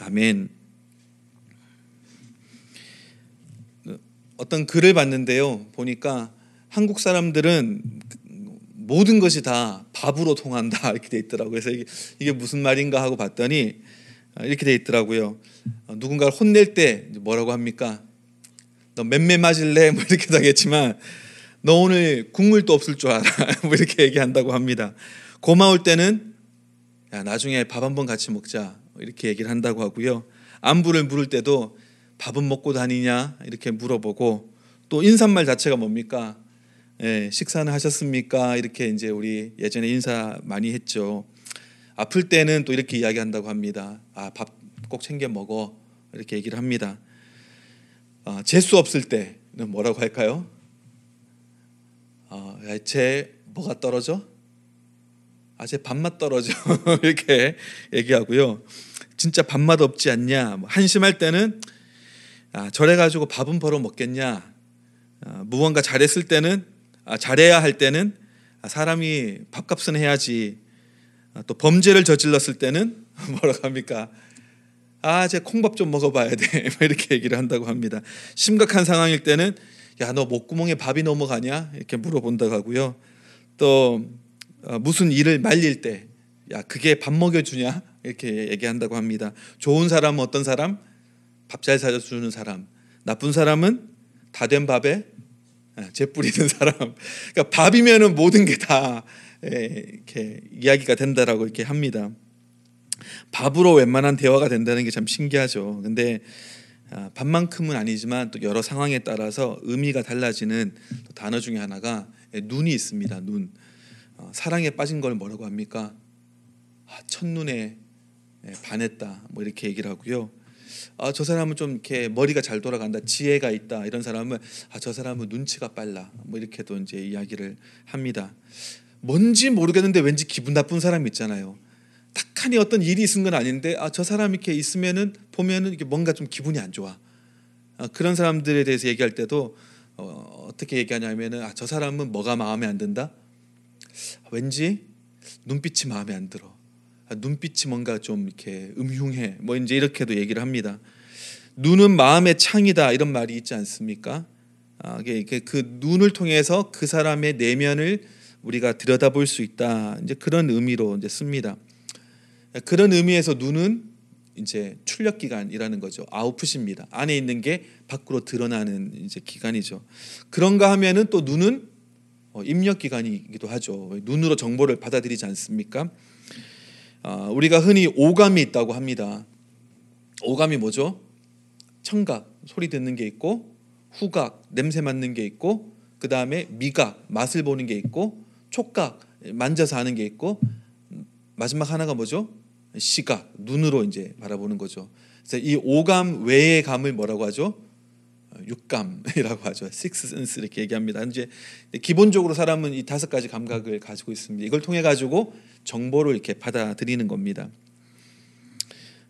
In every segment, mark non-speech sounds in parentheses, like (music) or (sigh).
아멘. 어떤 글을 봤는데요. 보니까 한국 사람들은 모든 것이 다 밥으로 통한다 (laughs) 이렇게 돼 있더라고요. 그래서 이게, 이게 무슨 말인가 하고 봤더니 이렇게 돼 있더라고요. 누군가를 혼낼 때 뭐라고 합니까? 너 맴매 맞을래? (laughs) 뭐 이렇게 하겠지만 너 오늘 국물도 없을 줄 알아. (laughs) 뭐 이렇게 얘기한다고 합니다. 고마울 때는 야 나중에 밥 한번 같이 먹자 이렇게 얘기를 한다고 하고요. 안부를 물을 때도 밥은 먹고 다니냐 이렇게 물어보고 또 인사말 자체가 뭡니까? 예, 식사는 하셨습니까? 이렇게 이제 우리 예전에 인사 많이 했죠. 아플 때는 또 이렇게 이야기한다고 합니다. 아, 밥 꼭 챙겨 먹어. 이렇게 얘기를 합니다. 아, 재수 없을 때는 뭐라고 할까요? 아, 제 뭐가 떨어져? 아, 제 밥맛 떨어져. (laughs) 이렇게 얘기하고요. 진짜 밥맛 없지 않냐? 뭐 한심할 때는 아, 저래 가지고 밥은 벌어 먹겠냐? 아, 무언가 잘했을 때는 아, 잘해야 할 때는 아, 사람이 밥값은 해야지. 아, 또 범죄를 저질렀을 때는 (laughs) 뭐라고 합니까? 아, 제 콩밥 좀 먹어봐야 돼. (laughs) 뭐 이렇게 얘기를 한다고 합니다. 심각한 상황일 때는 야, 너 목구멍에 밥이 넘어가냐? 이렇게 물어본다고 하고요. 또 어, 무슨 일을 말릴 때, 야, 그게 밥 먹여주냐? 이렇게 얘기한다고 합니다. 좋은 사람은 어떤 사람? 밥 잘 사주는 사람. 나쁜 사람은 다 된 밥에 재 뿌리는 (laughs) 사람. 그러니까 밥이면은 모든 게 다 이렇게 이야기가 된다라고 이렇게 합니다. 밥으로 웬만한 대화가 된다는 게 참 신기하죠. 근데 아, 밥만큼은 아니지만 또 여러 상황에 따라서 의미가 달라지는 단어 중에 하나가 눈이 있습니다. 눈. 어, 사랑에 빠진 걸 뭐라고 합니까? 아, 첫눈에 반했다. 뭐 이렇게 얘기를 하고요. 아, 저 사람은 좀 이렇게 머리가 잘 돌아간다, 지혜가 있다 이런 사람은 아, 저 사람은 눈치가 빨라. 뭐 이렇게도 이제 이야기를 합니다. 뭔지 모르겠는데 왠지 기분 나쁜 사람 있잖아요. 딱하니 어떤 일이 있은 건 아닌데 아, 저 사람 이렇게 있으면은 보면은 이게 뭔가 좀 기분이 안 좋아. 아, 그런 사람들에 대해서 얘기할 때도 어, 어떻게 얘기하냐면은 아, 저 사람은 뭐가 마음에 안 든다? 왠지 눈빛이 마음에 안 들어. 아, 눈빛이 뭔가 좀 이렇게 음흉해. 뭐 이제 이렇게도 얘기를 합니다. 눈은 마음의 창이다 이런 말이 있지 않습니까? 아, 그 눈을 통해서 그 사람의 내면을 우리가 들여다볼 수 있다. 이제 그런 의미로 이제 씁니다. 그런 의미에서 눈은 이제 출력 기관이라는 거죠. 아웃풋입니다. 안에 있는 게 밖으로 드러나는 이제 기관이죠. 그런가 하면은 또 눈은 어, 입력 기관이기도 하죠. 눈으로 정보를 받아들이지 않습니까? 아, 우리가 흔히 오감이 있다고 합니다. 오감이 뭐죠? 청각, 소리 듣는 게 있고, 후각, 냄새 맡는 게 있고, 그 다음에 미각, 맛을 보는 게 있고, 촉각, 만져서 하는 게 있고, 마지막 하나가 뭐죠? 시각, 눈으로 이제 바라보는 거죠. 그래서 이 오감 외의 감을 뭐라고 하죠? 육감이라고 하죠. 식스 센스 이렇게 얘기합니다. 이제 기본적으로 사람은 이 다섯 가지 감각을 가지고 있습니다. 이걸 통해 가지고 정보를 이렇게 받아들이는 겁니다.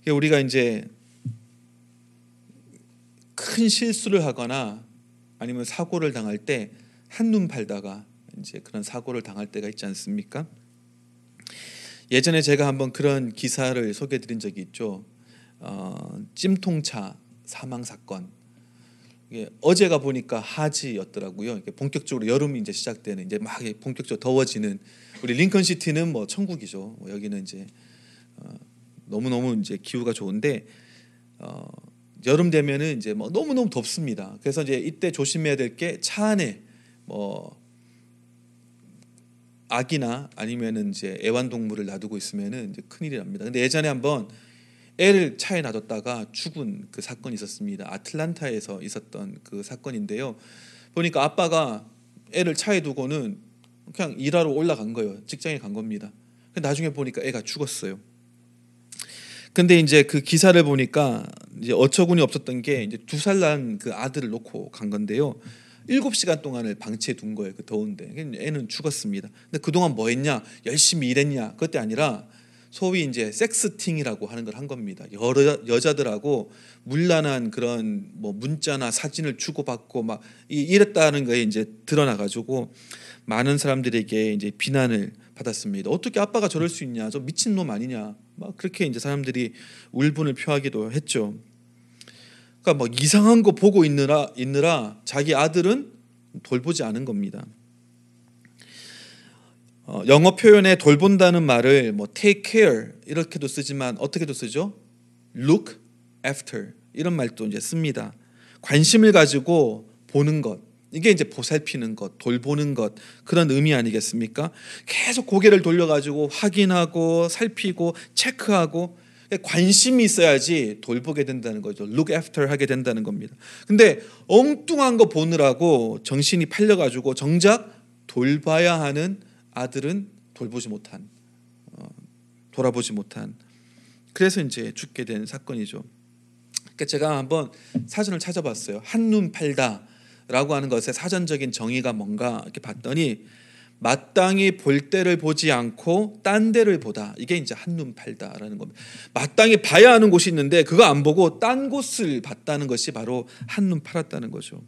우리가 이제 큰 실수를 하거나 아니면 사고를 당할 때 한눈 팔다가 이제 그런 사고를 당할 때가 있지 않습니까? 예전에 제가 한번 그런 기사를 소개드린 적이 있죠. 어, 찜통차 사망 사건. 어제가 보니까 하지였더라고요. 본격적으로 여름이 이제 시작되는 이제 막 본격적으로 더워지는 우리 링컨 시티는 뭐 천국이죠. 뭐 여기는 이제 어, 너무 너무 이제 기후가 좋은데 어, 여름 되면은 이제 뭐 너무 너무 덥습니다. 그래서 이제 이때 조심해야 될 게 차 안에 뭐 아기나 아니면은 이제 애완동물을 놔두고 있으면은 이제 큰일이 납니다. 근데 예전에 한번 애를 차에 놔뒀다가 죽은 그 사건이 있었습니다. 아틀란타에서 있었던 그 사건인데요. 보니까 아빠가 애를 차에 두고는 그냥 일하러 올라간 거예요. 직장에 간 겁니다. 나중에 보니까 애가 죽었어요. 근데 이제 그 기사를 보니까 이제 어처구니 없었던 게 이제 두 살 난 그 아들을 놓고 간 건데요. 일곱 시간 동안을 방치해 둔 거예요. 그 더운데 애는 죽었습니다. 근데 그 동안 뭐 했냐? 열심히 일했냐? 그것이 아니라 소위 이제 섹스팅이라고 하는 걸 한 겁니다. 여러 여자들하고 물란한 그런 뭐 문자나 사진을 주고받고 막 이랬다는 거에 이제 드러나 가지고 많은 사람들에게 이제 비난을 받았습니다. 어떻게 아빠가 저럴 수 있냐? 저 미친 놈 아니냐? 막 그렇게 이제 사람들이 울분을 표하기도 했죠. 그러니까 뭐 이상한 거 보고 있느라 있느라 자기 아들은 돌보지 않은 겁니다. 어, 영어 표현에 돌본다는 말을 뭐 take care 이렇게도 쓰지만 어떻게도 쓰죠? look after 이런 말도 이제 씁니다. 관심을 가지고 보는 것 이게 이제 보살피는 것, 돌보는 것 그런 의미 아니겠습니까? 계속 고개를 돌려가지고 확인하고 살피고 체크하고 관심이 있어야지 돌보게 된다는 거죠. look after 하게 된다는 겁니다. 근데 엉뚱한 거 보느라고 정신이 팔려가지고 정작 돌봐야 하는 아들은 돌보지 못한, 어, 돌아보지 못한. 그래서 이제 죽게 된 사건이죠. 그러니까 제가 한번 사전을 찾아봤어요. 한눈 팔다라고 하는 것의 사전적인 정의가 뭔가 이렇게 봤더니 마땅히 볼 때를 보지 않고 딴 데를 보다. 이게 이제 한눈 팔다라는 겁니다. 마땅히 봐야 하는 곳이 있는데 그거 안 보고 딴 곳을 봤다는 것이 바로 한눈 팔았다는 거죠.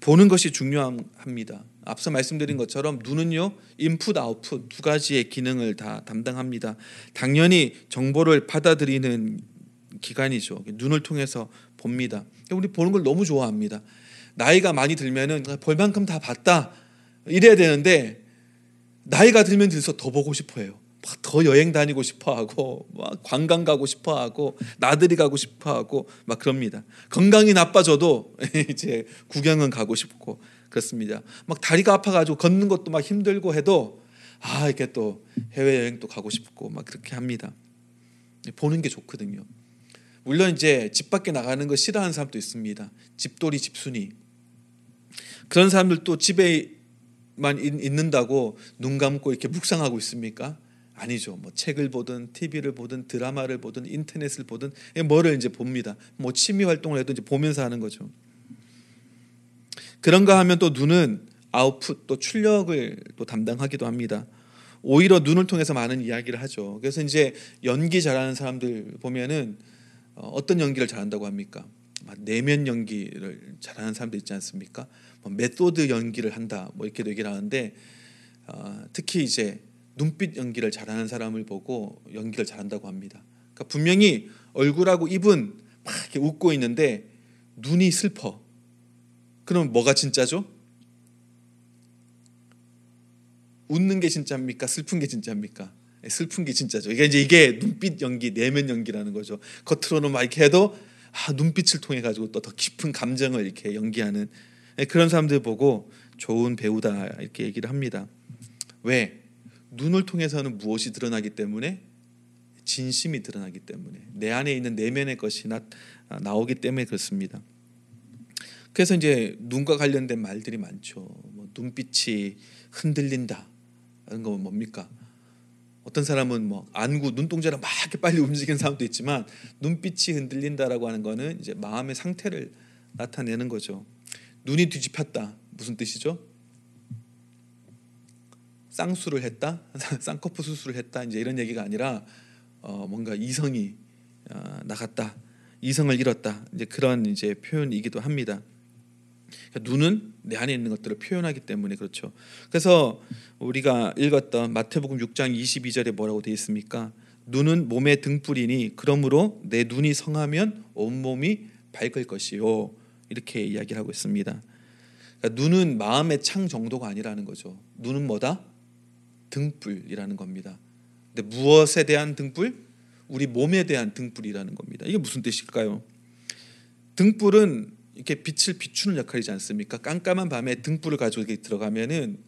보는 것이 중요합니다. 앞서 말씀드린 것처럼 눈은요 인풋 아웃풋 두 가지의 기능을 다 담당합니다. 당연히 정보를 받아들이는 기관이죠. 눈을 통해서 봅니다. 우리 보는 걸 너무 좋아합니다. 나이가 많이 들면은 볼 만큼 다 봤다 이래야 되는데 나이가 들면 들수록 더 보고 싶어해요. 더 여행 다니고 싶어 하고 막 관광 가고 싶어 하고 나들이 가고 싶어 하고 막 그럽니다. 건강이 나빠져도 (laughs) 이제 구경은 가고 싶고 그렇습니다. 막 다리가 아파 가지고 걷는 것도 막 힘들고 해도 아 이렇게 또 해외 여행도 가고 싶고 막 그렇게 합니다. 보는 게 좋거든요. 물론 이제 집 밖에 나가는 거 싫어하는 사람도 있습니다. 집돌이 집순이 그런 사람들도 집에만 있는다고 눈 감고 이렇게 묵상하고 있습니까? 아니죠. 뭐 책을 보든 TV를 보든 드라마를 보든 인터넷을 보든 뭐를 이제 봅니다. 뭐 취미 활동을 해도 이제 보면서 하는 거죠. 그런가 하면 또 눈은 아웃풋 또 출력을 또 담당하기도 합니다. 오히려 눈을 통해서 많은 이야기를 하죠. 그래서 이제 연기 잘하는 사람들 보면은 어, 어떤 연기를 잘한다고 합니까? 내면 연기를 잘하는 사람들 있지 않습니까? 뭐 메소드 연기를 한다, 뭐 이렇게 얘기를 하는데 어, 특히 이제 눈빛 연기를 잘하는 사람을 보고 연기를 잘한다고 합니다. 그러니까 분명히 얼굴하고 입은 막 이렇게 웃고 있는데 눈이 슬퍼. 그럼 뭐가 진짜죠? 웃는 게 진짜입니까? 슬픈 게 진짜입니까? 예, 슬픈 게 진짜죠. 이게 이제 이게 눈빛 연기, 내면 연기라는 거죠. 겉으로는 막 이렇게 해도 아, 눈빛을 통해 가지고 또 더 깊은 감정을 이렇게 연기하는 예, 그런 사람들 보고 좋은 배우다 이렇게 얘기를 합니다. 왜? 눈을 통해서는 무엇이 드러나기 때문에 진심이 드러나기 때문에 내 안에 있는 내면의 것이 나, 아, 나오기 때문에 그렇습니다. 그래서 이제 눈과 관련된 말들이 많죠. 뭐 눈빛이 흔들린다. 이런 거 뭡니까? 어떤 사람은 뭐 안구 눈동자를 막 이렇게 빨리 움직이는 사람도 있지만 눈빛이 흔들린다라고 하는 거는 이제 마음의 상태를 나타내는 거죠. 눈이 뒤집혔다. 무슨 뜻이죠? 쌍수를 했다, (laughs) 쌍꺼풀 수술을 했다 이제 이런 얘기가 아니라 어, 뭔가 이성이 어, 나갔다, 이성을 잃었다 이제 그런 이제 표현이기도 합니다. 그러니까 눈은 내 안에 있는 것들을 표현하기 때문에 그렇죠. 그래서 우리가 읽었던 마태복음 6장 22절에 뭐라고 되어 있습니까? 눈은 몸의 등불이니 그러므로 내 눈이 성하면 온 몸이 밝을 것이요 이렇게 이야기를 하고 있습니다. 그러니까 눈은 마음의 창 정도가 아니라는 거죠. 눈은 뭐다? 등불이라는 겁니다. 근데 무엇에 대한 등불? 우리 몸에 대한 등불이라는 겁니다. 이게 무슨 뜻일까요? 등불은 이렇게 빛을 비추는 역할이지 않습니까? 깜깜한 밤에 등불을 가지고 들어가면은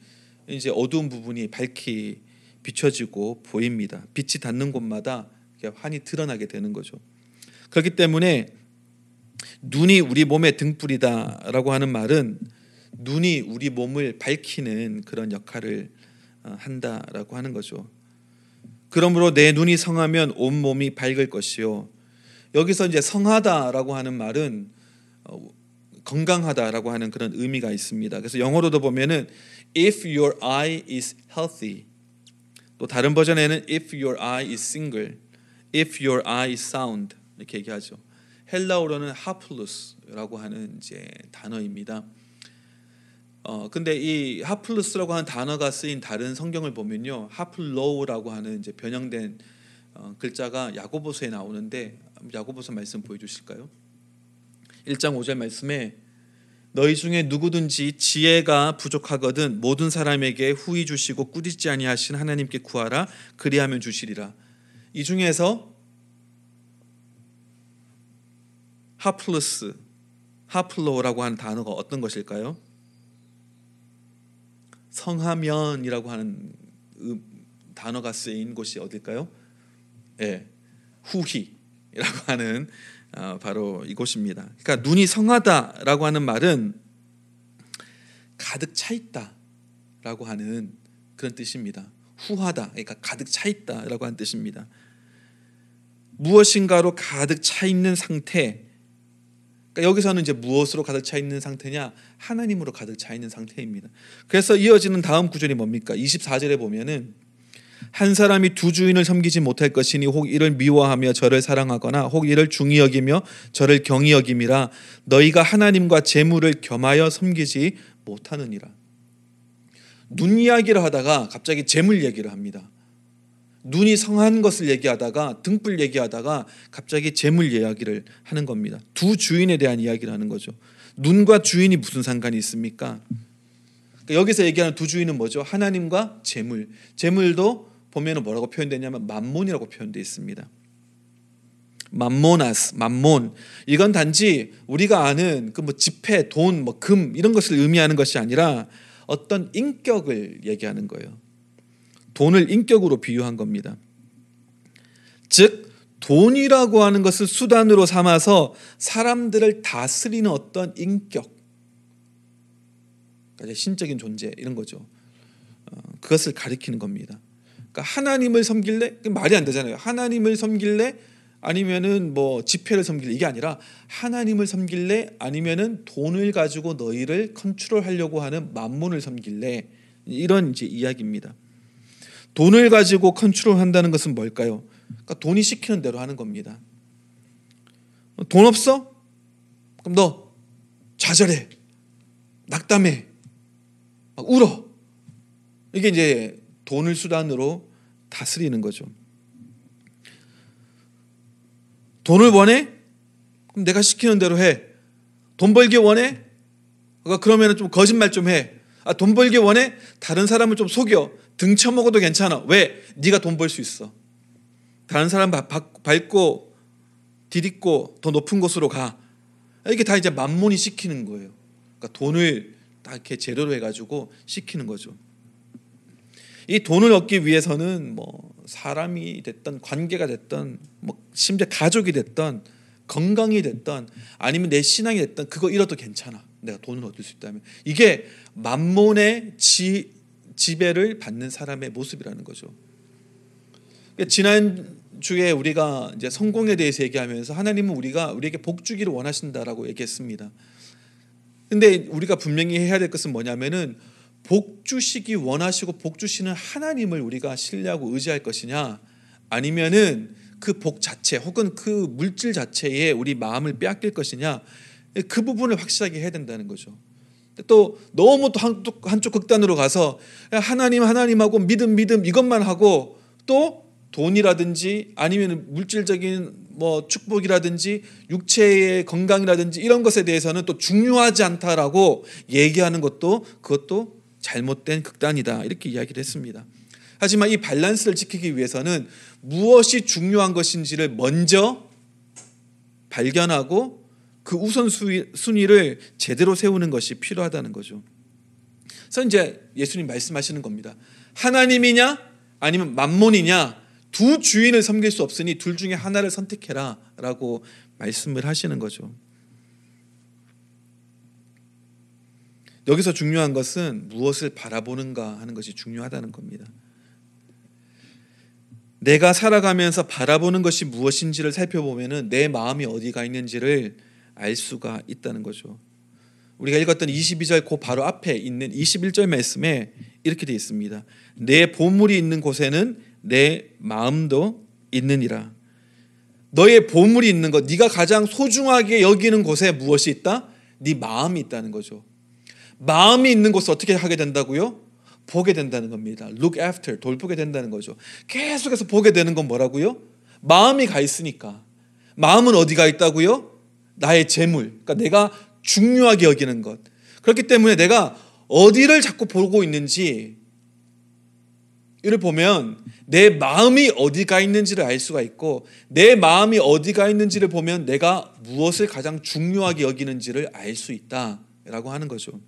이제 어두운 부분이 밝히 비춰지고 보입니다. 빛이 닿는 곳마다 환히 드러나게 되는 거죠. 그렇기 때문에 눈이 우리 몸의 등불이다라고 하는 말은 눈이 우리 몸을 밝히는 그런 역할을 어, 한다라고 하는 거죠. 그러므로 내 눈이 성하면 온 몸이 밝을 것이요. 여기서 이제 성하다라고 하는 말은 어, 건강하다라고 하는 그런 의미가 있습니다. 그래서 영어로도 보면은 if your eye is healthy 또 다른 버전에는 if your eye is single, if your eye is sound 이렇게 얘기하죠. 헬라어로는 하플루스라고 하는 이제 단어입니다. 어 근데 이 하플루스라고 하는 단어가 쓰인 다른 성경을 보면요, 하플로우라고 하는 이제 변형된 어, 글자가 야고보서에 나오는데 야고보서 말씀 보여주실까요? 1장 5절 말씀에 너희 중에 누구든지 지혜가 부족하거든 모든 사람에게 후히 주시고 꾸짖지 아니하신 하나님께 구하라 그리하면 주시리라. 이 중에서 하플러스, 하플로라고 하는 단어가 어떤 것일까요? 성하면이라고 하는 단어가 쓰인 곳이 어딜까요? 예, 후히라고 (laughs) 하는 어, 바로 이곳입니다. 그러니까 눈이 성하다라고 하는 말은 가득 차 있다라고 하는 그런 뜻입니다. 후하다, 그러니까 가득 차 있다라고 하는 뜻입니다. 무엇인가로 가득 차 있는 상태. 그러니까 여기서는 이제 무엇으로 가득 차 있는 상태냐? 하나님으로 가득 차 있는 상태입니다. 그래서 이어지는 다음 구절이 뭡니까? 24절에 보면은 한 사람이 두 주인을 섬기지 못할 것이니 혹 이를 미워하며 저를 사랑하거나 혹 이를 중히 여기며 저를 경히 여김이라 너희가 하나님과 재물을 겸하여 섬기지 못하느니라. 눈 이야기를 하다가 갑자기 재물 얘기를 합니다. 눈이 성한 것을 얘기하다가 등불 얘기하다가 갑자기 재물 이야기를 하는 겁니다. 두 주인에 대한 이야기를 하는 거죠. 눈과 주인이 무슨 상관이 있습니까? 그러니까 여기서 얘기하는 두 주인은 뭐죠? 하나님과 재물. 재물도 보면은 뭐라고 표현되냐면 만몬이라고 표현되어 있습니다. 만모나스, 만몬. 이건 단지 우리가 아는 그 뭐 지폐, 돈, 뭐 금 이런 것을 의미하는 것이 아니라 어떤 인격을 얘기하는 거예요. 돈을 인격으로 비유한 겁니다. 즉 돈이라고 하는 것을 수단으로 삼아서 사람들을 다스리는 어떤 인격, 그러니까 신적인 존재 이런 거죠. 어, 그것을 가리키는 겁니다. 그러니까 하나님을 섬길래 말이 안 되잖아요. 하나님을 섬길래 아니면은 뭐 지폐를 섬길래 이게 아니라 하나님을 섬길래 아니면은 돈을 가지고 너희를 컨트롤하려고 하는 만몬을 섬길래 이런 이제 이야기입니다. 돈을 가지고 컨트롤한다는 것은 뭘까요? 그러니까 돈이 시키는 대로 하는 겁니다. 돈 없어? 그럼 너 좌절해, 낙담해, 막 울어. 이게 이제 돈을 수단으로 다스리는 거죠. 돈을 원해? 그럼 내가 시키는 대로 해. 돈 벌기 원해? 그러면 좀 거짓말 좀 해. 아, 돈 벌기 원해? 다른 사람을 좀 속여. 등쳐먹어도 괜찮아. 왜? 네가 돈 벌 수 있어. 다른 사람 밟고 디딛고 더 높은 곳으로 가. 이게 다 이제 만몬이 시키는 거예요. 그러니까 돈을 다 이렇게 재료로 해가지고 시키는 거죠. 이 돈을 얻기 위해서는 뭐 사람이 됐던 관계가 됐던 뭐 심지어 가족이 됐던 건강이 됐던 아니면 내 신앙이 됐던 그거 잃어도 괜찮아. 내가 돈을 얻을 수 있다면 이게 만몬의 지, 지배를 받는 사람의 모습이라는 거죠. 그러니까 지난 주에 우리가 이제 성공에 대해서 얘기하면서 하나님은 우리가 우리에게 복 주기를 원하신다라고 얘기했습니다. 근데 우리가 분명히 해야 될 것은 뭐냐면은 복 주시기 원하시고 복 주시는 하나님을 우리가 신뢰하고 의지할 것이냐 아니면은 그 복 자체 혹은 그 물질 자체에 우리 마음을 빼앗길 것이냐 그 부분을 확실하게 해야 된다는 거죠. 또 너무 또 한쪽, 한쪽 극단으로 가서 하나님 하나님하고 믿음 믿음 이것만 하고 또 돈이라든지 아니면 물질적인 뭐 축복이라든지 육체의 건강이라든지 이런 것에 대해서는 또 중요하지 않다라고 얘기하는 것도 그것도 잘못된 극단이다 이렇게 이야기를 했습니다. 하지만 이 밸런스를 지키기 위해서는 무엇이 중요한 것인지를 먼저 발견하고 그 우선 순위를 제대로 세우는 것이 필요하다는 거죠. 그래서 이제 예수님 말씀하시는 겁니다. 하나님이냐 아니면 만몬이냐 두 주인을 섬길 수 없으니 둘 중에 하나를 선택해라 라고 말씀을 하시는 거죠. 여기서 중요한 것은 무엇을 바라보는가 하는 것이 중요하다는 겁니다. 내가 살아가면서 바라보는 것이 무엇인지를 살펴보면은 내 마음이 어디가 있는지를 알 수가 있다는 거죠. 우리가 읽었던 22절 그 바로 앞에 있는 21절 말씀에 이렇게 되어 있습니다. 내 보물이 있는 곳에는 내 마음도 있느니라. 너의 보물이 있는 것, 네가 가장 소중하게 여기는 곳에 무엇이 있다? 네 마음이 있다는 거죠. 마음이 있는 곳을 어떻게 하게 된다고요? 보게 된다는 겁니다. Look after, 돌보게 된다는 거죠. 계속해서 보게 되는 건 뭐라고요? 마음이 가 있으니까. 마음은 어디가 있다고요? 나의 재물. 그러니까 내가 중요하게 여기는 것. 그렇기 때문에 내가 어디를 자꾸 보고 있는지 이를 보면 내 마음이 어디가 있는지를 알 수가 있고 내 마음이 어디가 있는지를 보면 내가 무엇을 가장 중요하게 여기는지를 알 수 있다라고 하는 거죠.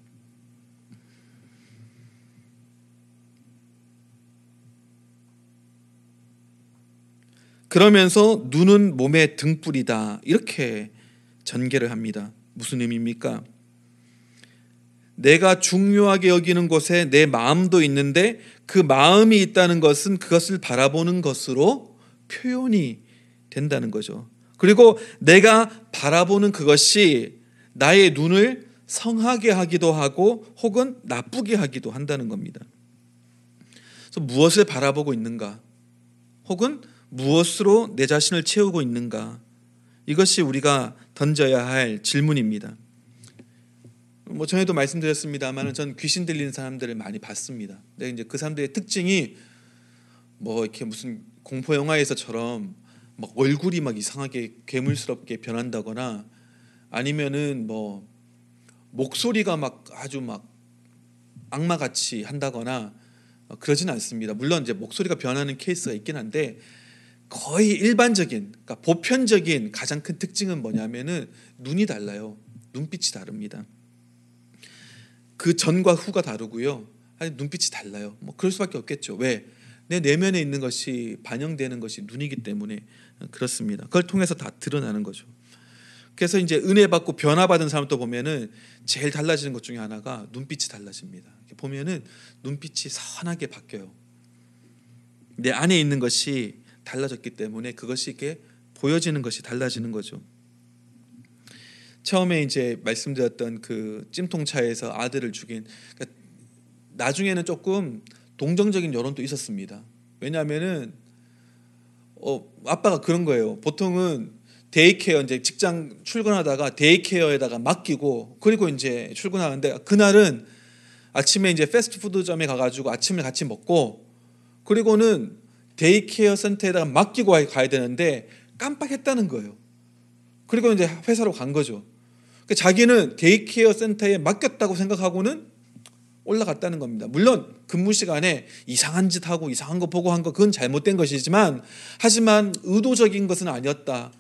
그러면서 눈은 몸의 등불이다. 이렇게 전개를 합니다. 무슨 의미입니까? 내가 중요하게 여기는 곳에 내 마음도 있는데 그 마음이 있다는 것은 그것을 바라보는 것으로 표현이 된다는 거죠. 그리고 내가 바라보는 그것이 나의 눈을 성하게 하기도 하고 혹은 나쁘게 하기도 한다는 겁니다. 그래서 무엇을 바라보고 있는가? 혹은 무엇으로 내 자신을 채우고 있는가? 이것이 우리가 던져야 할 질문입니다. 뭐 전에도 말씀드렸습니다만 전 귀신 들리는 사람들을 많이 봤습니다. 근데 이제 그 사람들의 특징이 뭐 이렇게 무슨 공포 영화에서처럼 막 얼굴이 막 이상하게 괴물스럽게 변한다거나 아니면은 뭐 목소리가 막 아주 막 악마같이 한다거나 그러진 않습니다. 물론 이제 목소리가 변하는 케이스가 있긴 한데 거의 일반적인 그러니까 보편적인 가장 큰 특징은 뭐냐면은 눈이 달라요. 눈빛이 다릅니다. 그 전과 후가 다르고요. 아니 눈빛이 달라요. 뭐 그럴 수밖에 없겠죠. 왜? 내 내면에 있는 것이 반영되는 것이 눈이기 때문에 그렇습니다. 그걸 통해서 다 드러나는 거죠. 그래서 이제 은혜 받고 변화 받은 사람도 보면은 제일 달라지는 것 중에 하나가 눈빛이 달라집니다. 보면은 눈빛이 선하게 바뀌어요. 내 안에 있는 것이 달라졌기 때문에 그것이 이렇게 보여지는 것이 달라지는 거죠. 처음에 이제 말씀드렸던 그 찜통차에서 아들을 죽인 그러니까 나중에는 조금 동정적인 여론도 있었습니다. 왜냐하면은 어, 아빠가 그런 거예요. 보통은 daycare 이제 직장 출근하다가 daycare에다가 맡기고 그리고 이제 출근하는데 그날은 아침에 이제 패스트푸드점에 가가지고 아침을 같이 먹고 그리고는 daycare 센터에다가 맡기고 가야 되는데 깜빡했다는 거예요. 그리고 이제 회사로 간 거죠. 그러니까 자기는 daycare 센터에 맡겼다고 생각하고는 올라갔다는 겁니다. 물론 근무 시간에 이상한 짓 하고 이상한 거 보고 한 거 그건 잘못된 것이지만 하지만 의도적인 것은 아니었다.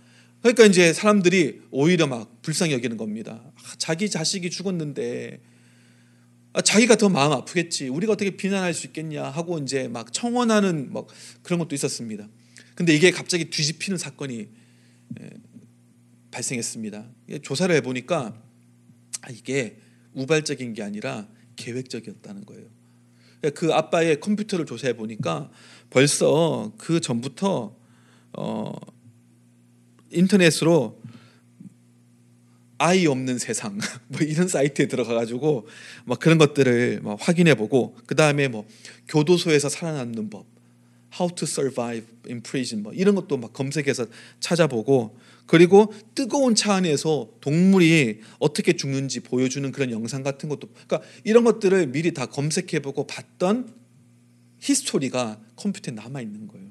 그러니까 이제 사람들이 오히려 막 불쌍히 여기는 겁니다. 자기 자식이 죽었는데 아, 자기가 더 마음 아프겠지. 우리가 어떻게 비난할 수 있겠냐 하고 이제 막 청원하는 막 그런 것도 있었습니다. 근데 이게 갑자기 뒤집히는 사건이 발생했습니다. 조사를 해보니까 아, 이게 우발적인 게 아니라 계획적이었다는 거예요. 그 아빠의 컴퓨터를 조사해 보니까 벌써 그 전부터 어, 인터넷으로 아이 없는 세상 (laughs) 뭐 이런 사이트에 들어가 가지고 막 그런 것들을 막 확인해 보고 그 다음에 뭐 교도소에서 살아남는 법, How to survive in prison 뭐 이런 것도 막 검색해서 찾아보고 그리고 뜨거운 차 안에서 동물이 어떻게 죽는지 보여주는 그런 영상 같은 것도 그러니까 이런 것들을 미리 다 검색해 보고 봤던 history가 컴퓨터에 남아 있는 거예요.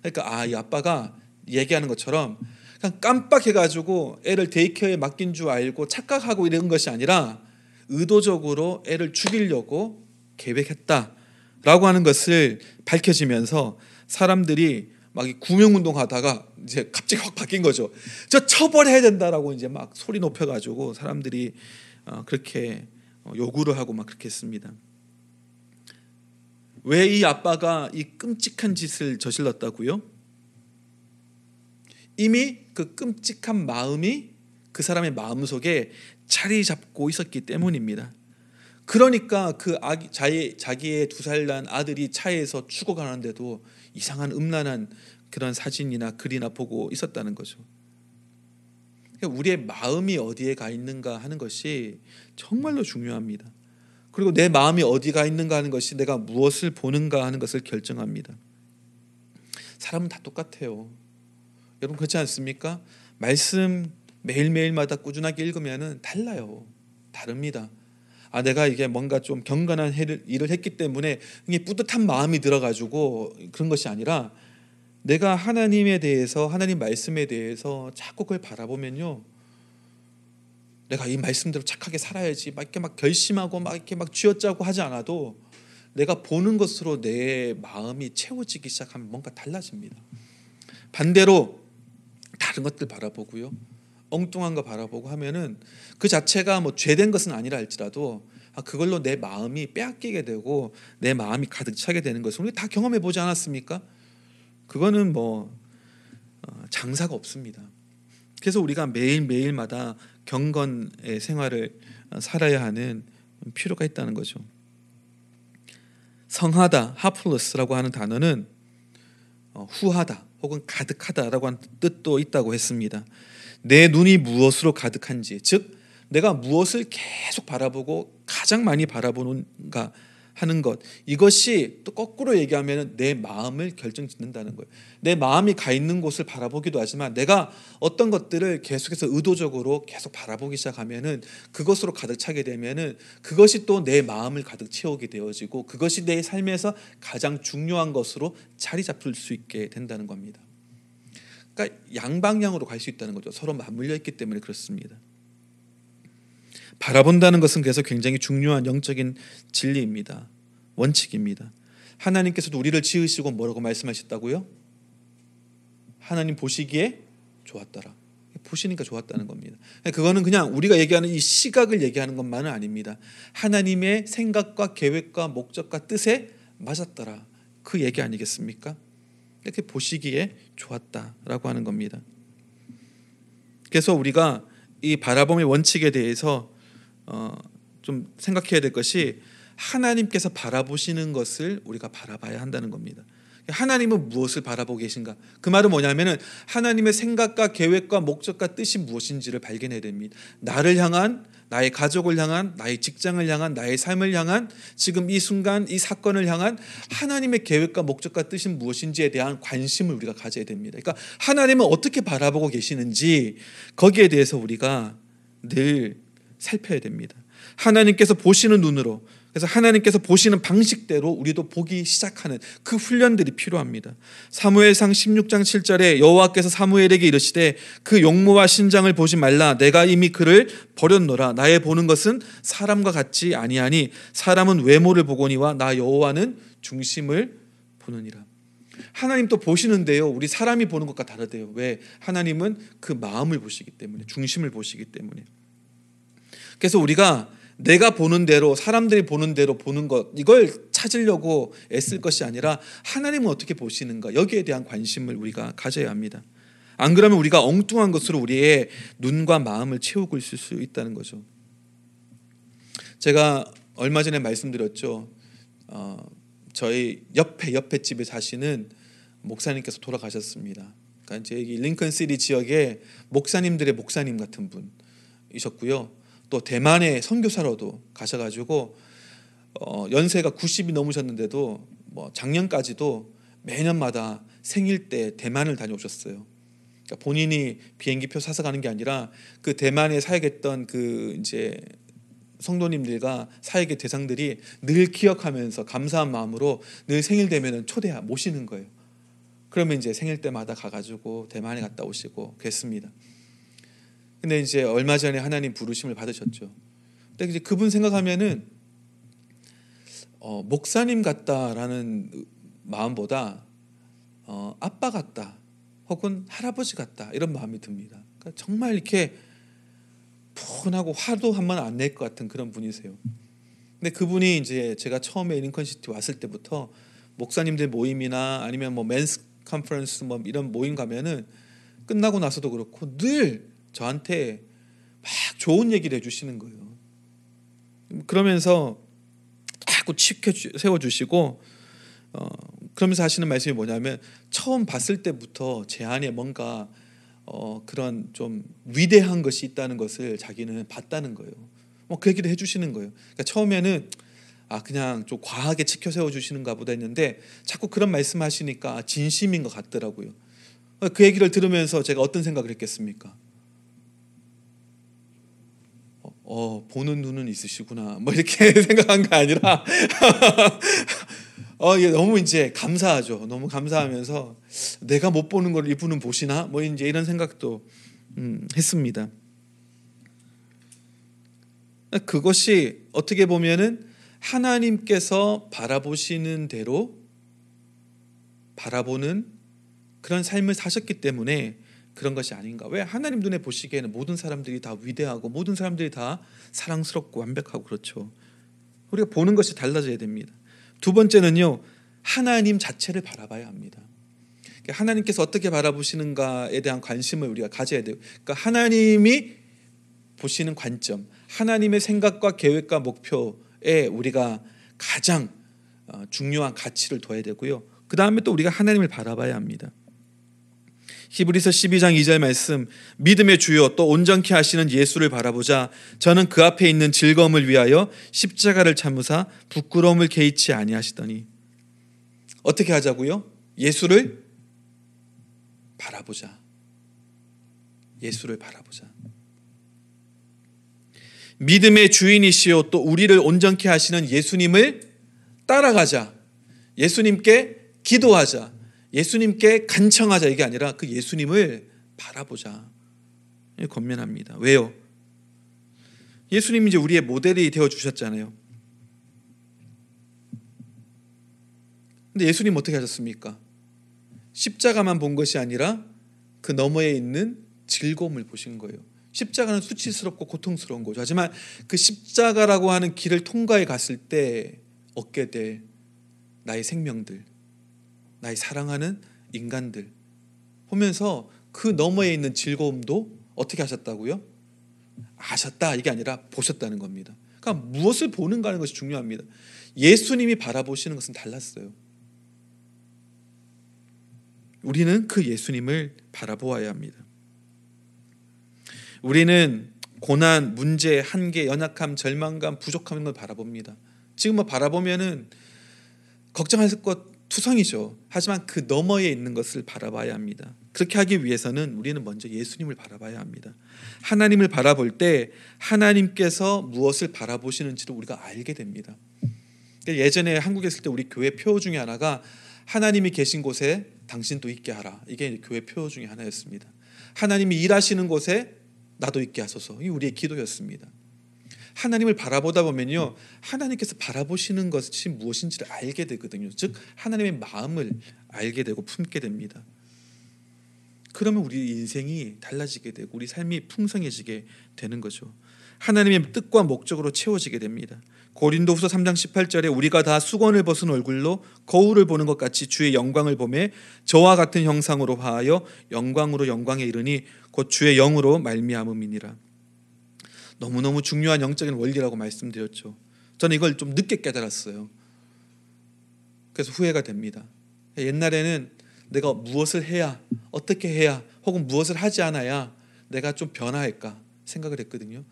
그러니까 아 이 아빠가 얘기하는 것처럼 그냥 깜빡해가지고 애를 daycare에 맡긴 줄 알고 착각하고 이런 것이 아니라 의도적으로 애를 죽이려고 계획했다라고 하는 것을 밝혀지면서 사람들이 막 구명 운동 하다가 이제 갑자기 확 바뀐 거죠. 저 처벌해야 된다라고 이제 막 소리 높여가지고 사람들이 어, 그렇게 어, 요구를 하고 막 그렇게 했습니다. 왜 이 아빠가 이 끔찍한 짓을 저질렀다고요? 이미 그 끔찍한 마음이 그 사람의 마음 속에 자리 잡고 있었기 때문입니다. 그러니까 그 아기, 자기, 자기의 두 살 난 아들이 차에서 죽어가는데도 이상한 음란한 그런 사진이나 글이나 보고 있었다는 거죠. 그러니까 우리의 마음이 어디에 가 있는가 하는 것이 정말로 중요합니다. 그리고 내 마음이 어디가 있는가 하는 것이 내가 무엇을 보는가 하는 것을 결정합니다. 사람은 다 똑같아요. 여러분 그렇지 않습니까? 말씀 매일매일마다 꾸준하게 읽으면은 달라요. 다릅니다. 아 내가 이게 뭔가 좀 경건한 일을 했기 때문에 이게 뿌듯한 마음이 들어가지고 그런 것이 아니라 내가 하나님에 대해서 하나님 말씀에 대해서 자꾸 그걸 바라보면요. 내가 이 말씀대로 착하게 살아야지 막 이렇게 막 결심하고 막 이렇게 막 쥐어짜고 하지 않아도 내가 보는 것으로 내 마음이 채워지기 시작하면 뭔가 달라집니다. 반대로 다른 것들 바라보고요. 엉뚱한 거 바라보고 하면은 그 자체가 뭐 죄된 것은 아니라 할지라도 아, 그걸로 내 마음이 빼앗기게 되고 내 마음이 가득 차게 되는 것을 우리 다 경험해 보지 않았습니까? 그거는 뭐 어, 장사가 없습니다. 그래서 우리가 매일 매일마다 경건의 생활을 어, 살아야 하는 필요가 있다는 거죠. 성하다, 하플러스라고 하는 단어는 어, 후하다 혹은 가득하다라고 하는 뜻도 있다고 했습니다. 내 눈이 무엇으로 가득한지, 즉 내가 무엇을 계속 바라보고 가장 많이 바라보는가 하는 것 이것이 또 거꾸로 얘기하면 내 마음을 결정짓는다는 거예요. 내 마음이 가 있는 곳을 바라보기도 하지만 내가 어떤 것들을 계속해서 의도적으로 계속 바라보기 시작하면은 그것으로 가득 차게 되면은 그것이 또 내 마음을 가득 채우게 되어지고 그것이 내 삶에서 가장 중요한 것으로 자리 잡을 수 있게 된다는 겁니다. 그러니까 양방향으로 갈 수 있다는 거죠. 서로 맞물려 있기 때문에 그렇습니다. 바라본다는 것은 그래서 굉장히 중요한 영적인 진리입니다. 원칙입니다. 하나님께서도 우리를 지으시고 뭐라고 말씀하셨다고요? 하나님 보시기에 좋았더라. 보시니까 좋았다는 겁니다. 그거는 그냥 우리가 얘기하는 이 시각을 얘기하는 것만은 아닙니다. 하나님의 생각과 계획과 목적과 뜻에 맞았더라. 그 얘기 아니겠습니까? 이렇게 보시기에 좋았다라고 하는 겁니다. 그래서 우리가 이 바라봄의 원칙에 대해서 어, 좀 생각해야 될 것이 하나님께서 바라보시는 것을 우리가 바라봐야 한다는 겁니다. 하나님은 무엇을 바라보고 계신가? 그 말은 뭐냐면은 하나님의 생각과 계획과 목적과 뜻이 무엇인지를 발견해야 됩니다. 나를 향한 나의 가족을 향한 나의 직장을 향한 나의 삶을 향한 지금 이 순간 이 사건을 향한 하나님의 계획과 목적과 뜻은 무엇인지에 대한 관심을 우리가 가져야 됩니다. 그러니까 하나님은 어떻게 바라보고 계시는지 거기에 대해서 우리가 늘 살펴야 됩니다. 하나님께서 보시는 눈으로 그래서 하나님께서 보시는 방식대로 우리도 보기 시작하는 그 훈련들이 필요합니다. 사무엘상 16장 7절에 여호와께서 사무엘에게 이르시되 그 용모와 신장을 보지 말라 내가 이미 그를 버렸노라 나의 보는 것은 사람과 같지 아니하니 사람은 외모를 보거니와 나 여호와는 중심을 보느니라. 하나님 또 보시는데요. 우리 사람이 보는 것과 다르대요. 왜? 하나님은 그 마음을 보시기 때문에 중심을 보시기 때문에. 그래서 우리가 내가 보는 대로 사람들이 보는 대로 보는 것 이걸 찾으려고 애쓸 것이 아니라 하나님은 어떻게 보시는가 여기에 대한 관심을 우리가 가져야 합니다. 안 그러면 우리가 엉뚱한 것으로 우리의 눈과 마음을 채우고 있을 수 있다는 거죠. 제가 얼마 전에 말씀드렸죠. 어, 저희 옆에 옆에 집에 사시는 목사님께서 돌아가셨습니다. 그러니까 이제 링컨 시리 지역에 목사님들의 목사님 같은 분이셨고요. 또 대만에 선교사로도 가셔가지고 어, 연세가 90이 넘으셨는데도 뭐 작년까지도 매년마다 생일 때 대만을 다녀오셨어요. 그러니까 본인이 비행기표 사서 가는 게 아니라 그 대만에 사역했던 그 이제 성도님들과 사역의 대상들이 늘 기억하면서 감사한 마음으로 늘 생일 되면은 초대 모시는 거예요. 그러면 이제 생일 때마다 가가지고 대만에 갔다 오시고 그랬습니다. 근데 이제 얼마 전에 하나님 부르심을 받으셨죠. 근데 이제 그분 생각하면은 어, 목사님 같다라는 마음보다 어, 아빠 같다 혹은 할아버지 같다 이런 마음이 듭니다. 그러니까 정말 이렇게 푸근하고 화도 한 번 안 낼 것 같은 그런 분이세요. 근데 그분이 이제 제가 처음에 링컨시티 왔을 때부터 목사님들 모임이나 아니면 뭐 맨스 컨퍼런스 뭐 이런 모임 가면은 끝나고 나서도 그렇고 늘 저한테 막 좋은 얘기를 해주시는 거예요. 그러면서 자꾸 치켜 세워주시고 어, 그러면서 하시는 말씀이 뭐냐면 처음 봤을 때부터 제 안에 뭔가 어, 그런 좀 위대한 것이 있다는 것을 자기는 봤다는 거예요. 뭐그 얘기도 해주시는 거예요. 그러니까 처음에는 아 그냥 좀 과하게 치켜 세워 주시는가 보다 했는데 자꾸 그런 말씀하시니까 진심인 것 같더라고요. 그 얘기를 들으면서 제가 어떤 생각을 했겠습니까? 어, 어 보는 눈은 있으시구나. 뭐 이렇게 (laughs) 생각한 게 아니라 (laughs) 어, 예, 너무 이제 감사하죠. 너무 감사하면서 내가 못 보는 걸 이분은 보시나? 뭐 이제 이런 생각도 음, 했습니다. 그것이 어떻게 보면은 하나님께서 바라보시는 대로 바라보는 그런 삶을 사셨기 때문에 그런 것이 아닌가. 왜 하나님 눈에 보시기에는 모든 사람들이 다 위대하고 모든 사람들이 다 사랑스럽고 완벽하고 그렇죠. 우리가 보는 것이 달라져야 됩니다. 두 번째는요. 하나님 자체를 바라봐야 합니다. 그러니까 하나님께서 어떻게 바라보시는가에 대한 관심을 우리가 가져야 돼요. 그러니까 하나님이 보시는 관점, 하나님의 생각과 계획과 목표에 우리가 가장 어, 중요한 가치를 둬야 되고요. 그 다음에 또 우리가 하나님을 바라봐야 합니다. 히브리서 12장 2절 말씀 믿음의 주요 또 온전케 하시는 예수를 바라보자 저는 그 앞에 있는 즐거움을 위하여 십자가를 참으사 부끄러움을 개의치 아니하시더니 어떻게 하자고요? 예수를 바라보자. 예수를 바라보자. 믿음의 주인이시요 또 우리를 온전케 하시는 예수님을 따라가자. 예수님께 기도하자. 예수님께 간청하자 이게 아니라 그 예수님을 바라보자. 권면합니다. 왜요? 예수님이 이제 우리의 모델이 되어 주셨잖아요. 근데 예수님 어떻게 하셨습니까? 십자가만 본 것이 아니라 그 너머에 있는 즐거움을 보신 거예요. 십자가는 수치스럽고 고통스러운 거죠. 하지만 그 십자가라고 하는 길을 통과해 갔을 때 얻게 될 나의 생명들, 나의 사랑하는 인간들 보면서 그 너머에 있는 즐거움도 어떻게 하셨다고요? 아셨다 이게 아니라 보셨다는 겁니다. 그러니까 무엇을 보는가 하는 것이 중요합니다. 예수님이 바라보시는 것은 달랐어요. 우리는 그 예수님을 바라보아야 합니다. 우리는 고난, 문제, 한계, 연약함, 절망감, 부족함인 걸 바라봅니다. 지금 뭐 바라보면은 걱정할 것 투성이죠. 하지만 그 너머에 있는 것을 바라봐야 합니다. 그렇게 하기 위해서는 우리는 먼저 예수님을 바라봐야 합니다. 하나님을 바라볼 때 하나님께서 무엇을 바라보시는지를 우리가 알게 됩니다. 예전에 한국에 있을 때 우리 교회 표 중에 하나가 하나님이 계신 곳에 당신도 있게 하라. 이게 교회 표 중에 하나였습니다. 하나님이 일하시는 곳에 나도 있게 하소서. 이 우리의 기도였습니다. 하나님을 바라보다 보면요. 하나님께서 바라보시는 것이 무엇인지를 알게 되거든요. 즉 하나님의 마음을 알게 되고 품게 됩니다. 그러면 우리 인생이 달라지게 되고 우리 삶이 풍성해지게 되는 거죠. 하나님의 뜻과 목적으로 채워지게 됩니다. 고린도후서 3장 18절에 우리가 다 수건을 벗은 얼굴로 거울을 보는 것 같이 주의 영광을 보매 저와 같은 형상으로 하여 영광으로 영광에 이르니 곧 주의 영으로 말미암음이니라. 너무너무 중요한 영적인 원리라고 말씀드렸죠. 저는 이걸 좀 늦게 깨달았어요. 그래서 후회가 됩니다. 옛날에는 내가 무엇을 해야 어떻게 해야 혹은 무엇을 하지 않아야 내가 좀 변화할까 생각을 했거든요.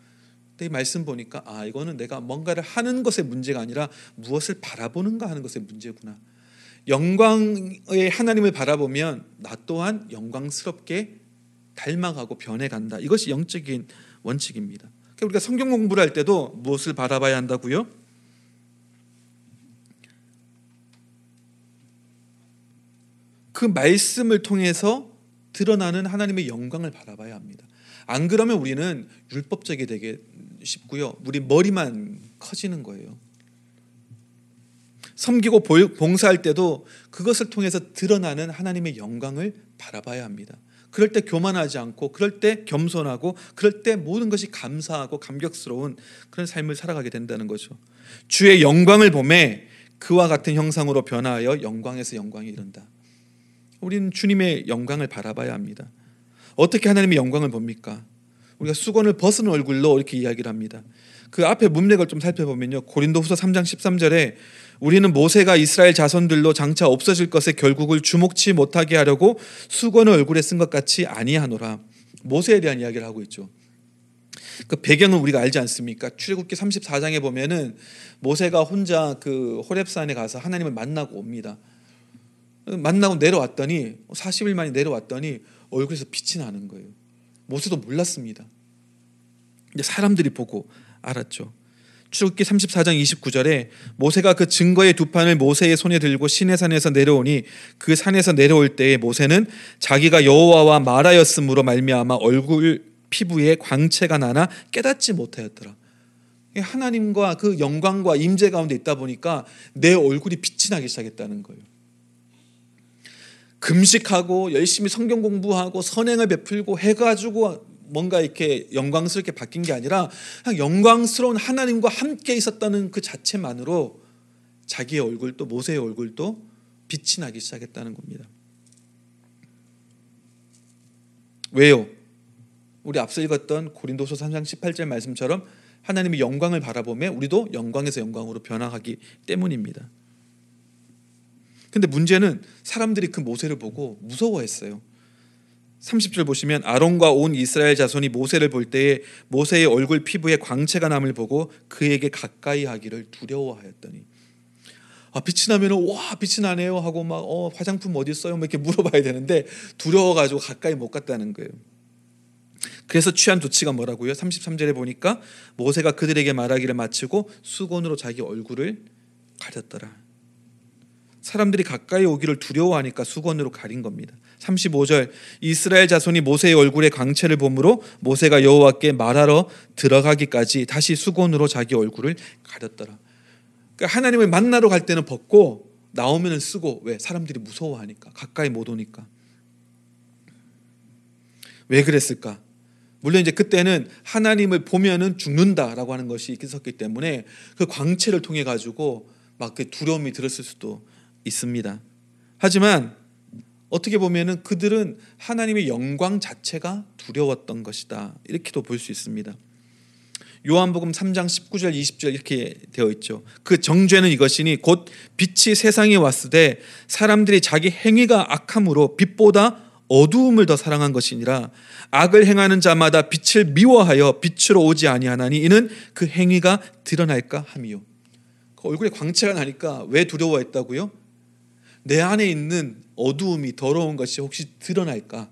근데 이 말씀 보니까 아 이거는 내가 뭔가를 하는 것의 문제가 아니라 무엇을 바라보는가 하는 것의 문제구나. 영광의 하나님을 바라보면 나 또한 영광스럽게 닮아가고 변해간다. 이것이 영적인 원칙입니다. 그러니까 우리가 성경 공부를 할 때도 무엇을 바라봐야 한다고요? 그 말씀을 통해서 드러나는 하나님의 영광을 바라봐야 합니다. 안 그러면 우리는 율법적이 되게 쉽고요. 우리 머리만 커지는 거예요. 섬기고 봉사할 때도 그것을 통해서 드러나는 하나님의 영광을 바라봐야 합니다. 그럴 때 교만하지 않고 그럴 때 겸손하고 그럴 때 모든 것이 감사하고 감격스러운 그런 삶을 살아가게 된다는 거죠. 주의 영광을 보매 그와 같은 형상으로 변화하여 영광에서 영광에 이른다. 우리는 주님의 영광을 바라봐야 합니다. 어떻게 하나님의 영광을 봅니까? 우리가 수건을 벗은 얼굴로 이렇게 이야기를 합니다. 그 앞에 문맥을 좀 살펴보면요. 고린도후서 3장 13절에 우리는 모세가 이스라엘 자손들로 장차 없어질 것에 결국을 주목치 못하게 하려고 수건을 얼굴에 쓴 것 같이 아니하노라. 모세에 대한 이야기를 하고 있죠. 그 배경은 우리가 알지 않습니까? 출애굽기 34장에 보면은 모세가 혼자 그 호렙산에 가서 하나님을 만나고 옵니다. 만나고 내려왔더니 40일 만에 내려왔더니 얼굴에서 빛이 나는 거예요. 모세도 몰랐습니다. 이제 사람들이 보고 알았죠. 출애굽기 34장 29절에 모세가 그 증거의 두 판을 모세의 손에 들고 시내 산에서 내려오니 그 산에서 내려올 때에 모세는 자기가 여호와와 말하였으므로 말미암아 얼굴 피부에 광채가 나나 깨닫지 못하였더라. 하나님과 그 영광과 임재 가운데 있다 보니까 내 얼굴이 빛이 나기 시작했다는 거예요. 금식하고 열심히 성경 공부하고 선행을 베풀고 해가지고 뭔가 이렇게 영광스럽게 바뀐 게 아니라 그냥 영광스러운 하나님과 함께 있었다는 그 자체만으로 자기의 얼굴도 모세의 얼굴도 빛이 나기 시작했다는 겁니다. 왜요? 우리 앞서 읽었던 고린도서 3장 18절 말씀처럼 하나님의 영광을 바라보며 우리도 영광에서 영광으로 변화하기 때문입니다. 근데 문제는 사람들이 그 모세를 보고 무서워했어요. 30절 보시면 아론과 온 이스라엘 자손이 모세를 볼 때에 모세의 얼굴 피부에 광채가 남을 보고 그에게 가까이 하기를 두려워하였더니 아 빛이 나면은 와 빛이 나네요 하고 막 어, 화장품 어디 있어요? 막 이렇게 물어봐야 되는데 두려워 가지고 가까이 못 갔다는 거예요. 그래서 취한 조치가 뭐라고요? 33절에 보니까 모세가 그들에게 말하기를 마치고 수건으로 자기 얼굴을 가렸더라. 사람들이 가까이 오기를 두려워하니까 수건으로 가린 겁니다. 35절 이스라엘 자손이 모세의 얼굴에 광채를 보므로 모세가 여호와께 말하러 들어가기까지 다시 수건으로 자기 얼굴을 가렸더라. 그러니까 하나님을 만나러 갈 때는 벗고 나오면은 쓰고 왜 사람들이 무서워하니까 가까이 못 오니까 왜 그랬을까? 물론 이제 그때는 하나님을 보면은 죽는다라고 하는 것이 있었기 때문에 그 광채를 통해 가지고 막 그 두려움이 들었을 수도 있습니다. 하지만 어떻게 보면은 그들은 하나님의 영광 자체가 두려웠던 것이다. 이렇게도 볼 수 있습니다. 요한복음 3장 19절 20절 이렇게 되어 있죠. 그 정죄는 이것이니 곧 빛이 세상에 왔을 때 사람들이 자기 행위가 악함으로 빛보다 어두움을 더 사랑한 것이니라 악을 행하는 자마다 빛을 미워하여 빛으로 오지 아니하나니 이는 그 행위가 드러날까 함이요. 그 얼굴에 광채가 나니까 왜 두려워했다고요? 내 안에 있는 어두움이 더러운 것이 혹시 드러날까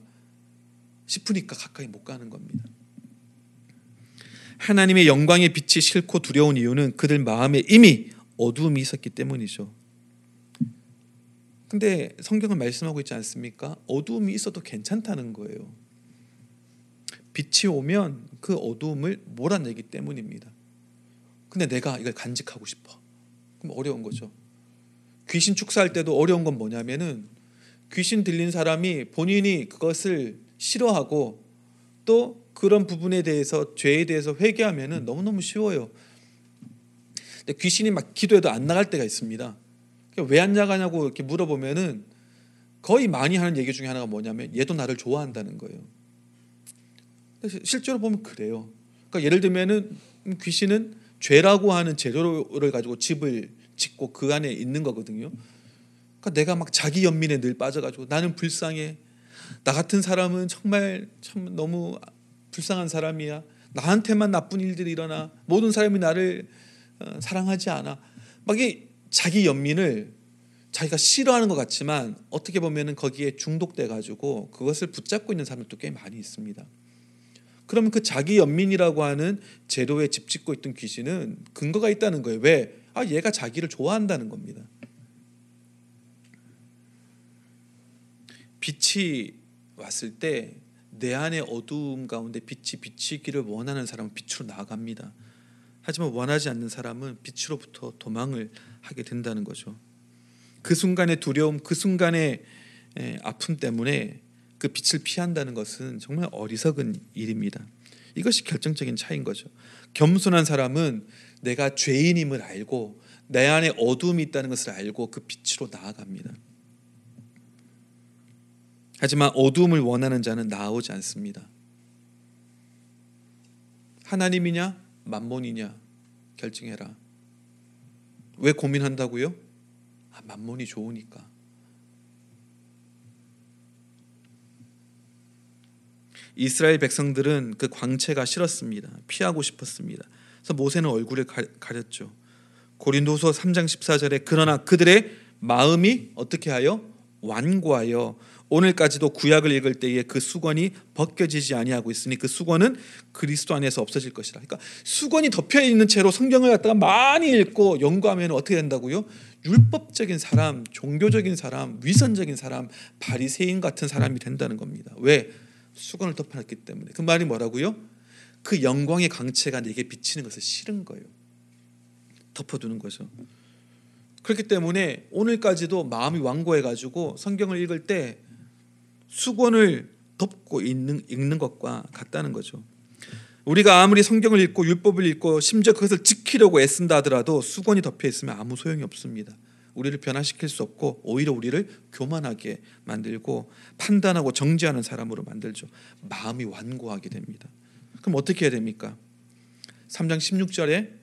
싶으니까 가까이 못 가는 겁니다. 하나님의 영광의 빛이 싫고 두려운 이유는 그들 마음에 이미 어두움이 있었기 때문이죠. 근데 성경은 말씀하고 있지 않습니까? 어두움이 있어도 괜찮다는 거예요. 빛이 오면 그 어두움을 몰아내기 때문입니다. 근데 내가 이걸 간직하고 싶어. 그럼 어려운 거죠. 귀신 축사할 때도 어려운 건 뭐냐면은 귀신 들린 사람이 본인이 그것을 싫어하고 또 그런 부분에 대해서 죄에 대해서 회개하면은 너무너무 쉬워요. 근데 귀신이 막 기도해도 안 나갈 때가 있습니다. 그러니까 왜안 나가냐고 이렇게 물어보면은 거의 많이 하는 얘기 중에 하나가 뭐냐면 얘도 나를 좋아한다는 거예요. 실제로 보면 그래요. 그러니까 예를 들면은 귀신은 죄라고 하는 재료를 가지고 집을 짓고 그 안에 있는 거거든요. 그러니까 내가 막 자기 연민에 늘 빠져가지고 나는 불쌍해. 나 같은 사람은 정말 참 너무 불쌍한 사람이야. 나한테만 나쁜 일들이 일어나. 모든 사람이 나를 어, 사랑하지 않아. 막 이 자기 연민을 자기가 싫어하는 것 같지만 어떻게 보면은 거기에 중독돼 가지고 그것을 붙잡고 있는 사람들도 꽤 많이 있습니다. 그러면 그 자기 연민이라고 하는 재료에 집 짓고 있던 귀신은 근거가 있다는 거예요. 왜? 아, 얘가 자기를 좋아한다는 겁니다. 빛이 왔을 때 내 안의 어두움 가운데 빛이 비치기를 원하는 사람은 빛으로 나아갑니다. 하지만 원하지 않는 사람은 빛으로부터 도망을 하게 된다는 거죠. 그 순간의 두려움, 그 순간의 아픔 때문에 그 빛을 피한다는 것은 정말 어리석은 일입니다. 이것이 결정적인 차이인 거죠. 겸손한 사람은 내가 죄인임을 알고 내 안에 어둠이 있다는 것을 알고 그 빛으로 나아갑니다. 하지만 어둠을 원하는 자는 나오지 않습니다. 하나님이냐 만몬이냐 결정해라. 왜 고민한다고요? 아, 만몬이 좋으니까. 이스라엘 백성들은 그 광채가 싫었습니다. 피하고 싶었습니다. 그래서 모세는 얼굴을 가렸죠. 고린도서 3장 14절에 그러나 그들의 마음이 어떻게 하여 완고하여 오늘까지도 구약을 읽을 때에 그 수건이 벗겨지지 아니하고 있으니 그 수건은 그리스도 안에서 없어질 것이라. 그러니까 수건이 덮여 있는 채로 성경을 갖다가 많이 읽고 연구하면 어떻게 된다고요? 율법적인 사람, 종교적인 사람, 위선적인 사람, 바리새인 같은 사람이 된다는 겁니다. 왜? 수건을 덮어놨기 때문에. 그 말이 뭐라고요? 그 영광의 광채가 내게 비치는 것을 싫은 거예요. 덮어두는 거죠. 그렇기 때문에 오늘까지도 마음이 완고해 가지고 성경을 읽을 때 수건을 덮고 읽는, 읽는 것과 같다는 거죠. 우리가 아무리 성경을 읽고 율법을 읽고 심지어 그것을 지키려고 애쓴다 하더라도 수건이 덮여 있으면 아무 소용이 없습니다. 우리를 변화시킬 수 없고 오히려 우리를 교만하게 만들고 판단하고 정죄하는 사람으로 만들죠. 마음이 완고하게 됩니다. 그럼 어떻게 해야 됩니까? 3장 16절에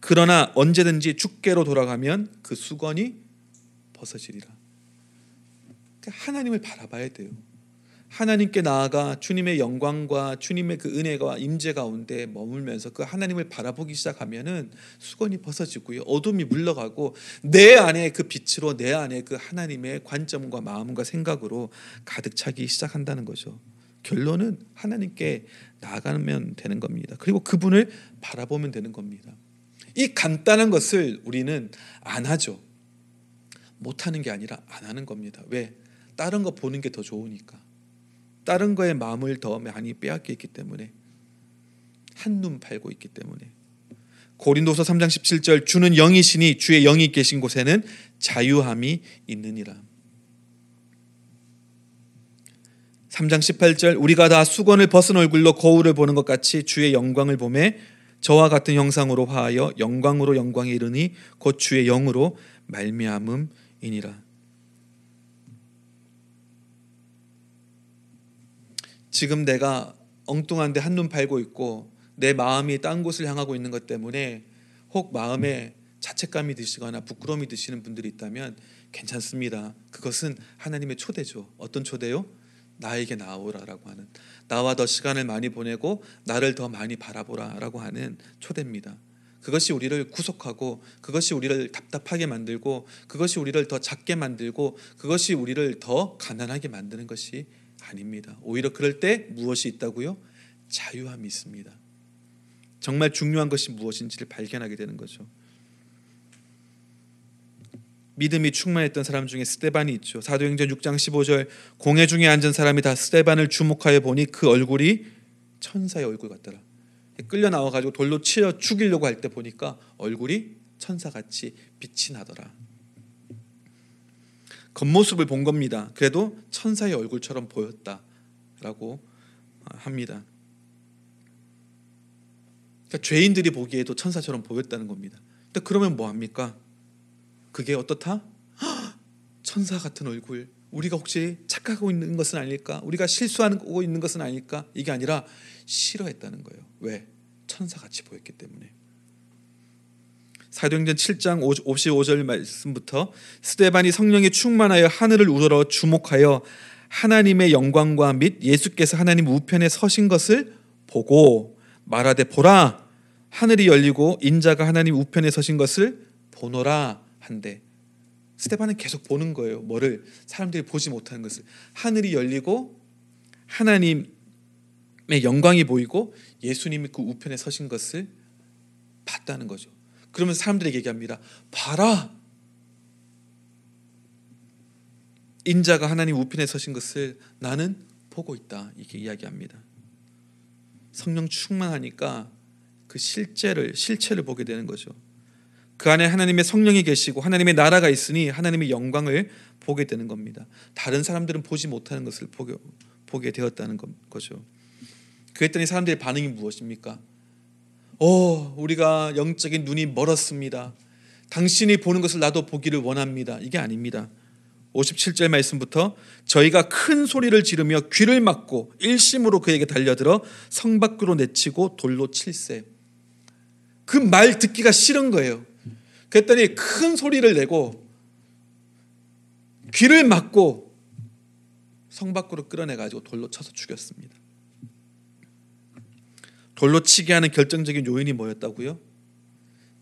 그러나 언제든지 주께로 돌아가면 그 수건이 벗어지리라. 그러니까 하나님을 바라봐야 돼요. 하나님께 나아가 주님의 영광과 주님의 그 은혜가 임재 가운데 머물면서 그 하나님을 바라보기 시작하면은 수건이 벗어지고요. 어둠이 물러가고 내 안에 그 빛으로 내 안에 그 하나님의 관점과 마음과 생각으로 가득 차기 시작한다는 거죠. 결론은 하나님께 나아가면 되는 겁니다. 그리고 그분을 바라보면 되는 겁니다. 이 간단한 것을 우리는 안 하죠. 못 하는 게 아니라 안 하는 겁니다. 왜? 다른 거 보는 게 더 좋으니까. 다른 거에 마음을 더 많이 빼앗겨 있기 때문에 한눈 팔고 있기 때문에 고린도서 3장 17절 주는 영이시니 주의 영이 계신 곳에는 자유함이 있느니라. 3장 18절 우리가 다 수건을 벗은 얼굴로 거울을 보는 것 같이 주의 영광을 보매 저와 같은 형상으로 화하여 영광으로 영광에 이르니 곧 주의 영으로 말미암음이니라. 지금 내가 엉뚱한데 한눈 팔고 있고 내 마음이 딴 곳을 향하고 있는 것 때문에 혹 마음에 자책감이 드시거나 부끄러움이 드시는 분들이 있다면 괜찮습니다. 그것은 하나님의 초대죠. 어떤 초대요? 나에게 나오라라고 하는 나와 더 시간을 많이 보내고 나를 더 많이 바라보라라고 하는 초대입니다. 그것이 우리를 구속하고 그것이 우리를 답답하게 만들고 그것이 우리를 더 작게 만들고 그것이 우리를 더 가난하게 만드는 것이 아닙니다. 오히려 그럴 때 무엇이 있다고요? 자유함이 있습니다. 정말 중요한 것이 무엇인지를 발견하게 되는 거죠. 믿음이 충만했던 사람 중에 스테반이 있죠. 사도행전 6장 15절 공회 중에 앉은 사람이 다 스테반을 주목하여 보니 그 얼굴이 천사의 얼굴 같더라. 끌려 나와 가지고 돌로 치려 죽이려고 할 때 보니까 얼굴이 천사같이 빛이 나더라. 겉모습을 본 겁니다. 그래도 천사의 얼굴처럼 보였다라고 합니다. 그러니까 죄인들이 보기에도 천사처럼 보였다는 겁니다. 그러면 뭐 합니까? 그게 어떻다? 천사 같은 얼굴. 우리가 혹시 착각하고 있는 것은 아닐까? 우리가 실수하고 있는 것은 아닐까? 이게 아니라 싫어했다는 거예요. 왜? 천사같이 보였기 때문에. 사도행전 7장 55절 말씀부터 스테반이 성령에 충만하여 하늘을 우러러 주목하여 하나님의 영광과 및 예수께서 하나님 우편에 서신 것을 보고 말하되 보라 하늘이 열리고 인자가 하나님 우편에 서신 것을 보노라 한데 스테반은 계속 보는 거예요. 뭐를 사람들이 보지 못하는 것을 하늘이 열리고 하나님의 영광이 보이고 예수님이 그 우편에 서신 것을 봤다는 거죠. 그러면 사람들에게 얘기합니다. 봐라. 인자가 하나님 우편에 서신 것을 나는 보고 있다. 이렇게 이야기합니다. 성령 충만하니까 그 실제를 실체를 보게 되는 거죠. 그 안에 하나님의 성령이 계시고 하나님의 나라가 있으니 하나님의 영광을 보게 되는 겁니다. 다른 사람들은 보지 못하는 것을 보게, 보게 되었다는 거죠. 그랬더니 사람들의 반응이 무엇입니까? 어, 우리가 영적인 눈이 멀었습니다. 당신이 보는 것을 나도 보기를 원합니다. 이게 아닙니다. 57절 말씀부터 저희가 큰 소리를 지르며 귀를 막고 일심으로 그에게 달려들어 성 밖으로 내치고 돌로 칠세. 그 말 듣기가 싫은 거예요. 그랬더니 큰 소리를 내고 귀를 막고 성 밖으로 끌어내 가지고 돌로 쳐서 죽였습니다. 돌로 치게 하는 결정적인 요인이 뭐였다고요?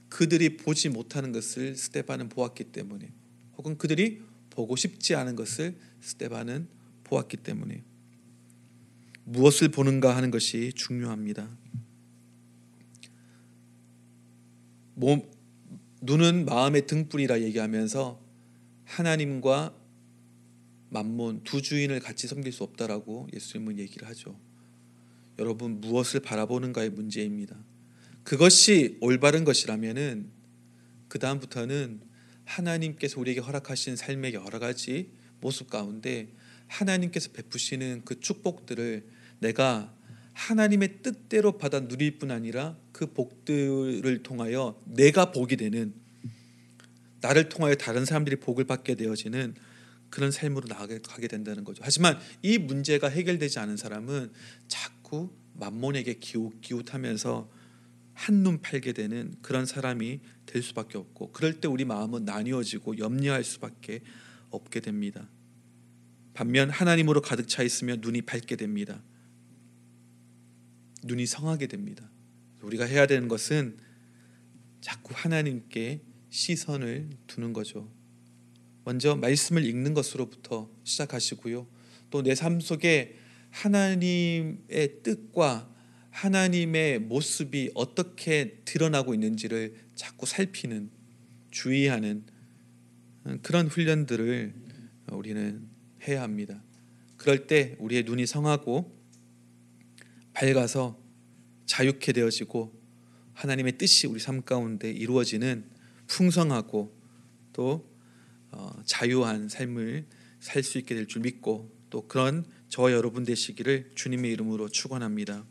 그들이 보지 못하는 것을 스테반은 보았기 때문에 혹은 그들이 보고 싶지 않은 것을 스테반은 보았기 때문에 무엇을 보는가 하는 것이 중요합니다. 몸, 눈은 마음의 등불이라 얘기하면서 하나님과 만몬 두 주인을 같이 섬길 수 없다라고 예수님은 얘기를 하죠. 여러분 무엇을 바라보는가의 문제입니다. 그것이 올바른 것이라면은 그 다음부터는 하나님께서 우리에게 허락하신 삶의 여러 가지 모습 가운데 하나님께서 베푸시는 그 축복들을 내가 하나님의 뜻대로 받아 누릴 뿐 아니라 그 복들을 통하여 내가 복이 되는 나를 통하여 다른 사람들이 복을 받게 되어지는 그런 삶으로 나아가게 된다는 거죠. 하지만 이 문제가 해결되지 않은 사람은 자꾸 만몬에게 기웃기웃하면서 한눈 팔게 되는 그런 사람이 될 수밖에 없고 그럴 때 우리 마음은 나뉘어지고 염려할 수밖에 없게 됩니다. 반면 하나님으로 가득 차 있으면 눈이 밝게 됩니다. 눈이 성하게 됩니다. 우리가 해야 되는 것은 자꾸 하나님께 시선을 두는 거죠. 먼저 말씀을 읽는 것으로부터 시작하시고요. 또 내 삶 속에 하나님의 뜻과 하나님의 모습이 어떻게 드러나고 있는지를 자꾸 살피는 주의하는 그런 훈련들을 우리는 해야 합니다. 그럴 때 우리의 눈이 성하고 밝아서 자유케 되어지고 하나님의 뜻이 우리 삶 가운데 이루어지는 풍성하고 또 어, 자유한 삶을 살 수 있게 될 줄 믿고 또 그런 저와 여러분 되시기를 주님의 이름으로 축원합니다.